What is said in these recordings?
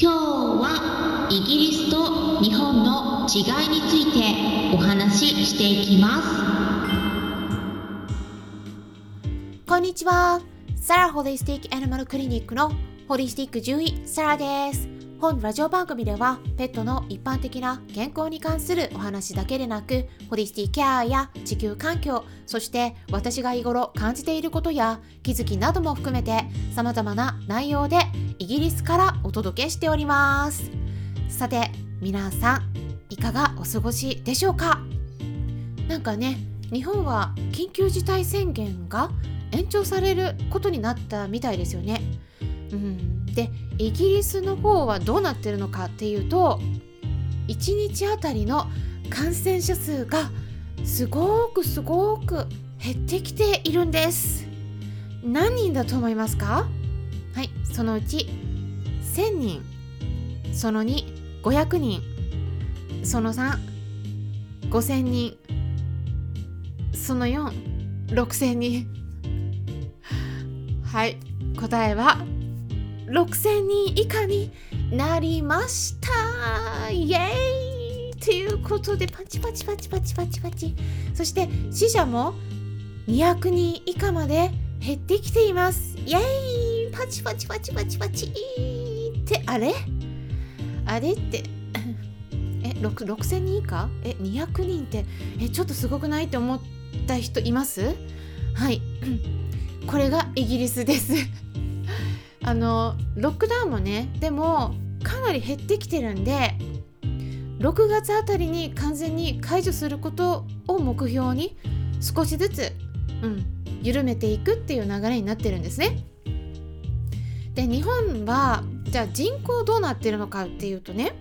今日はイギリスと日本の違いについてお話ししていきます。こんにちは。サラホリスティックアニマルクリニックのホリスティック獣医サラです。本ラジオ番組ではペットの一般的な健康に関するお話だけでなくホリスティケアや地球環境そして私が日頃感じていることや気づきなども含めて様々な内容でイギリスからお届けしておりますさて皆さんいかがお過ごしでしょうか？なんかね日本は緊急事態宣言が延長されることになったみたいですよね。うん、でイギリスの方はどうなってるのかっていうと1日あたりの感染者数がすごくすごく減ってきているんです。何人だと思いますか？はいそのうち1000人。その2500人。その35000人。その46000人。はい答えは6000人以下になりました。イエーイ！ということでパチパチパチパチパチパチ。そして死者も200人以下まで減ってきています。イエーイ！パチパチパチパチパチってあれ？あれって え6000人以下？え200人って？えちょっとすごくないって思った人います？はい。これがイギリスです。あのロックダウンもねでもかなり減ってきてるんで6月あたりに完全に解除することを目標に少しずつ、うん、緩めていくっていう流れになってるんですね。で日本はじゃあ人口どうなってるのかっていうとね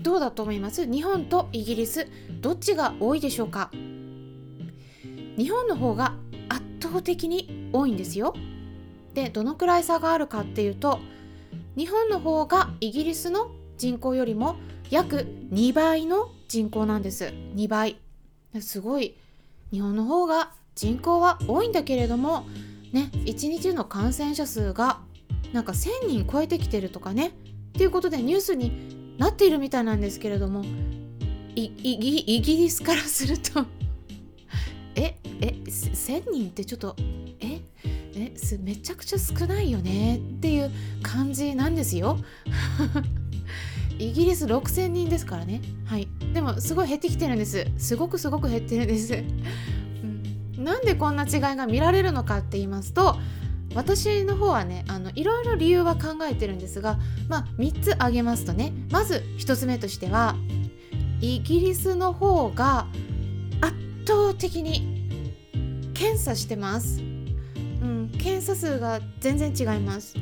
どうだと思います？日本とイギリスどっちが多いでしょうか？日本の方が圧倒的に多いんですよ。でどのくらい差があるかっていうと日本の方がイギリスの人口よりも約2倍の人口なんです。2倍。すごい。日本の方が人口は多いんだけれどもね1日の感染者数がなんか1000人超えてきてるとかね。っていうことでニュースになっているみたいなんですけれどもイギリスからすると ええ1000人ってちょっとええめちゃくちゃ少ないよねっていう感じなんですよ。イギリス6000人ですからね。はい。でもすごい減ってきてるんです。すごくすごく減ってるんです。うん、なんでこんな違いが見られるのかって言いますと私の方はねあのいろいろ理由は考えてるんですがまあ3つ挙げますとねまず1つ目としてはイギリスの方が圧倒的に検査してます。うん、検査数が全然違います。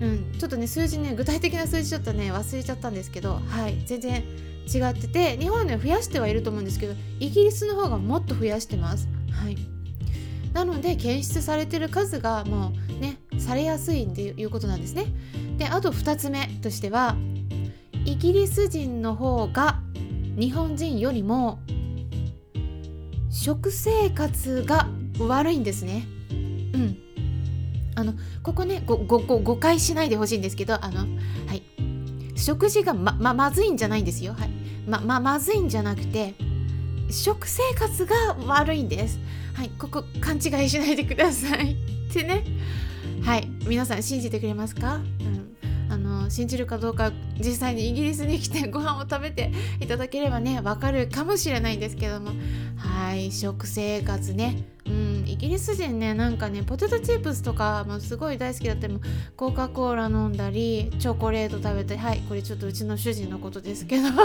うん、ちょっとね数字ね具体的な数字ちょっとね忘れちゃったんですけどはい全然違ってて日本は増やしてはいると思うんですけどイギリスの方がもっと増やしてます。はいなので検出されてる数がもうねされやすいっていうことなんですね。であと2つ目としてはイギリス人の方が日本人よりも食生活が悪いんですね。うん。あのここねごごご誤解しないでほしいんですけどあのはい。食事がまままずいんじゃないんですよ。はい。まままずいんじゃなくて食生活が悪いんです。はい。ここ勘違いしないでください。ってね。はい。皆さん信じてくれますか、うん。あの信じるかどうか実際にイギリスに来て ご飯を食べていただければねわかるかもしれないんですけども。はい食生活ね。うんイギリス人ねなんかねポテトチップスとかもすごい大好きだったりもコカ・コーラ飲んだりチョコレート食べたりはいこれちょっとうちの主人のことですけど。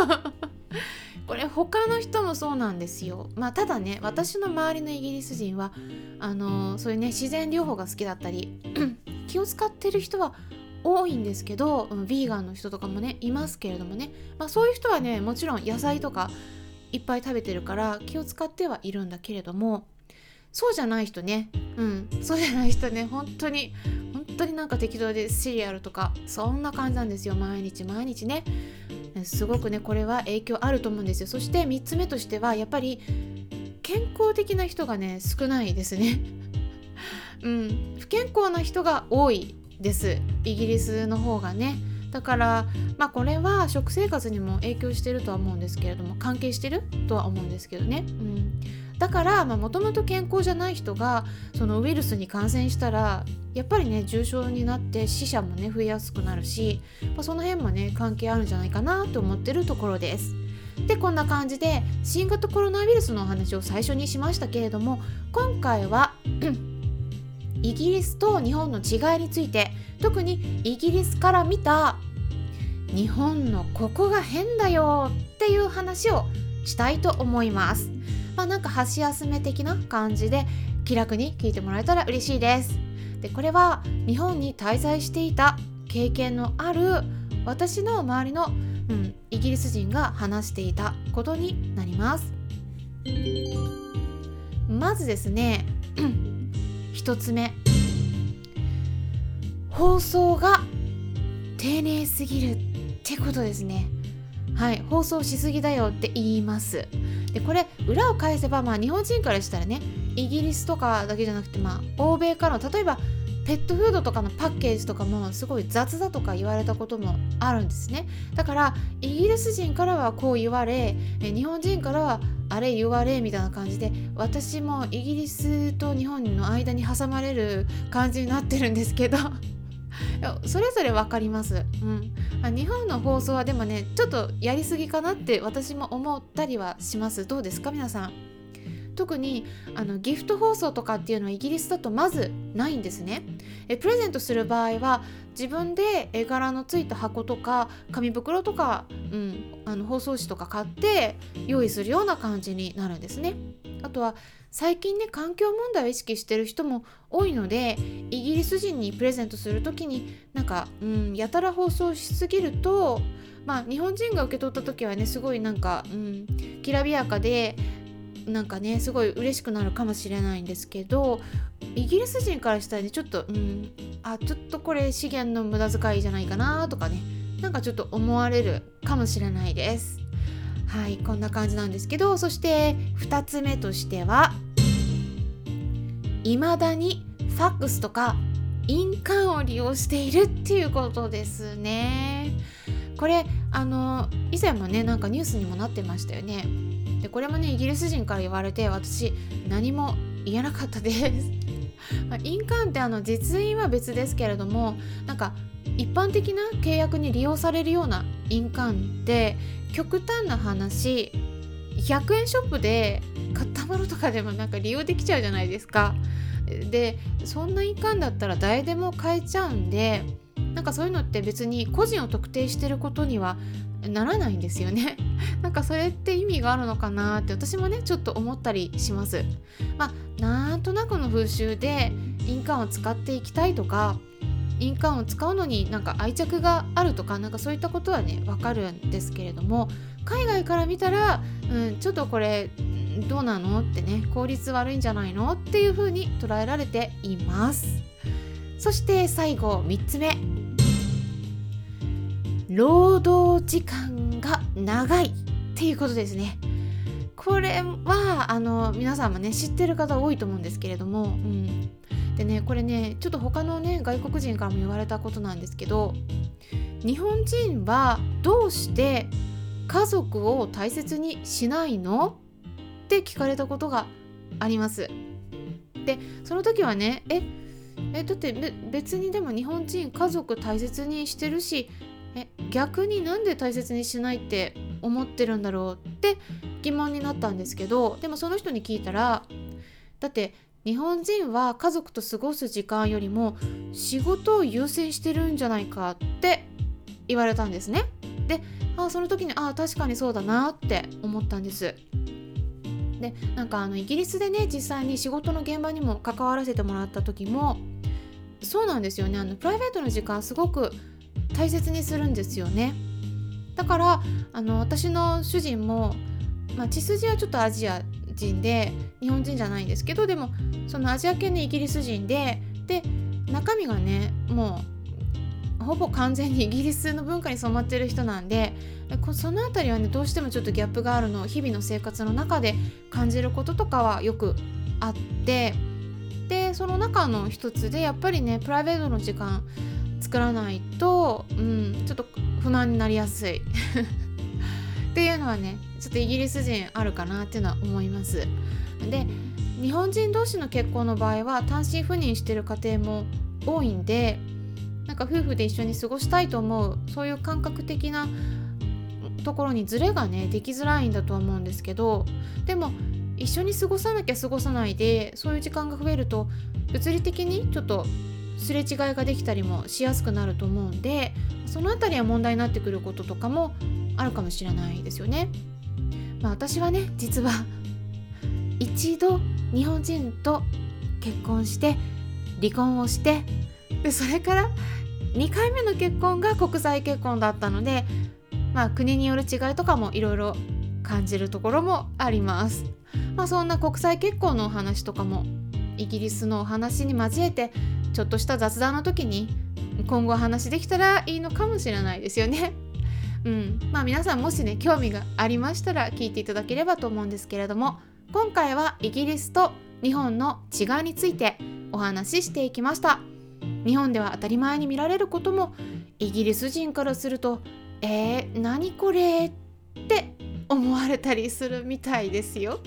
これ他の人もそうなんですよ。まあただね私の周りのイギリス人はあのそういうね自然療法が好きだったり 気を使ってる人は多いんですけどヴィーガンの人とかもねいますけれどもね、まあ、そういう人はねもちろん野菜とかいっぱい食べてるから気を使ってはいるんだけれどもそうじゃない人ね。うん。そうじゃない人ね。本当に本当になんか適当でシリアルとかそんな感じなんですよ。毎日毎日ね。すごくねこれは影響あると思うんですよ。そして3つ目としてはやっぱり健康的な人がね少ないですね。うん。不健康な人が多いです。イギリスの方がね。だからまあこれは食生活にも影響してるとは思うんですけれども関係してるとは思うんですけどね、うん、だからもともと健康じゃない人がそのウイルスに感染したらやっぱりね重症になって死者もね増えやすくなるし、まあ、その辺もね関係あるんじゃないかなと思ってるところです。でこんな感じで新型コロナウイルスのお話を最初にしましたけれども今回はイギリスと日本の違いについて特にイギリスから見た日本のここが変だよっていう話をしたいと思います。まあなんか箸休め的な感じで気楽に聞いてもらえたら嬉しいです。でこれは日本に滞在していた経験のある私の周りの、うん、イギリス人が話していたことになります。まずですね、1つ目。放送が丁寧すぎるってことですね。はい。放送しすぎだよって言います。でこれ裏を返せばまあ日本人からしたらねイギリスとかだけじゃなくてまあ欧米からの例えばペットフードとかのパッケージとかもすごい雑だとか言われたこともあるんですね。だからイギリス人からはこう言われ日本人からはあれ言われみたいな感じで私もイギリスと日本の間に挟まれる感じになってるんですけど それぞれ分かります、うん、日本の放送はでもねちょっとやりすぎかなって私も思ったりはします。どうですか？皆さん。特にあのギフト放送とかっていうのはイギリスだとまずないんですね。えプレゼントする場合は自分で絵柄のついた箱とか紙袋とか、うん、あの包装紙とか買って用意するような感じになるんですね。あとは最近ね環境問題を意識してる人も多いのでイギリス人にプレゼントする時になんか、うん、やたら放送しすぎるとまあ日本人が受け取った時はねすごいなんか、うん、きらびやかでなんかねすごい嬉しくなるかもしれないんですけどイギリス人からしたらねちょっとうんあちょっとこれ資源の無駄遣いじゃないかなとかねなんかちょっと思われるかもしれないです。はいこんな感じなんですけどそして2つ目としては未だにファックスとか印鑑を利用しているっていうことですね。これあの以前もねなんかニュースにもなってましたよね。でこれもねイギリス人から言われて私何も言えなかったです。印鑑ってあの実印は別ですけれどもなんか一般的な契約に利用されるような印鑑って極端な話100円ショップで買ったものとかでもなんか利用できちゃうじゃないですか。でそんな印鑑だったら誰でも買えちゃうんでなんかそういうのって別に個人を特定してることにはならないんですよね。なんかそれって意味があるのかなって私もねちょっと思ったりします。まあなんとなくの風習で印鑑を使っていきたいとか印鑑を使うのになんか愛着があるとかなんかそういったことはねわかるんですけれども海外から見たら、うん、ちょっとこれどうなのってね効率悪いんじゃないのっていうふうに捉えられていますそして最後3つ目労働時間が長いっていうことですね。これはあの皆さんもね知ってる方多いと思うんですけれども、うん、でねこれねちょっと他のね外国人からも言われたことなんですけど日本人はどうして家族を大切にしないの？って聞かれたことがあります。でその時はねええだって別にでも日本人家族大切にしてるし逆になんで大切にしないって思ってるんだろうって疑問になったんですけどでもその人に聞いたらだって日本人は家族と過ごす時間よりも仕事を優先してるんじゃないかって言われたんですね。であその時にあ確かにそうだなって思ったんです。でなんかあのイギリスでね実際に仕事の現場にも関わらせてもらった時もそうなんですよねあのプライベートの時間すごく大切にするんですよね。だからあの私の主人も、まあ、血筋はちょっとアジア人で日本人じゃないんですけどでもそのアジア系のイギリス人でで中身がねもうほぼ完全にイギリスの文化に染まってる人なんでその辺りはねどうしてもちょっとギャップがあるのを日々の生活の中で感じることとかはよくあってでその中の一つでやっぱりねプライベートの時間作らないと、うん、ちょっと不満になりやすい。っていうのはねちょっとイギリス人あるかなっていうのは思います。で日本人同士の結婚の場合は単身赴任してる家庭も多いんでなんか夫婦で一緒に過ごしたいと思うそういう感覚的なところにズレがねできづらいんだと思うんですけどでも一緒に過ごさなきゃ過ごさないでそういう時間が増えると物理的にちょっとすれ違いができたりもしやすくなると思うんでその辺りは問題になってくることとかもあるかもしれないですよね。まあ、私はね実は 一度日本人と結婚して離婚をしてでそれから2回目の結婚が国際結婚だったので、まあ、国による違いとかもいろいろ感じるところもあります。まあ、そんな国際結婚のお話とかもイギリスのお話に交えてちょっとした雑談の時に今後話できたらいいのかもしれないですよね。うん、まあ皆さんもしね興味がありましたら聞いていただければと思うんですけれども今回はイギリスと日本の違いについてお話ししていきました。日本では当たり前に見られることもイギリス人からするとえー、何これって思われたりするみたいですよ。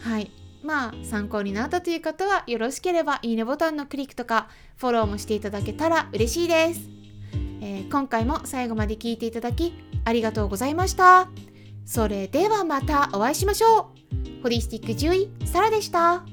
はい。まあ参考になったという方はよろしければいいねボタンのクリックとかフォローもしていただけたら嬉しいです、えー、今回も最後まで聞いていただきありがとうございました。それではまたお会いしましょう。ホリスティック獣医サラでした。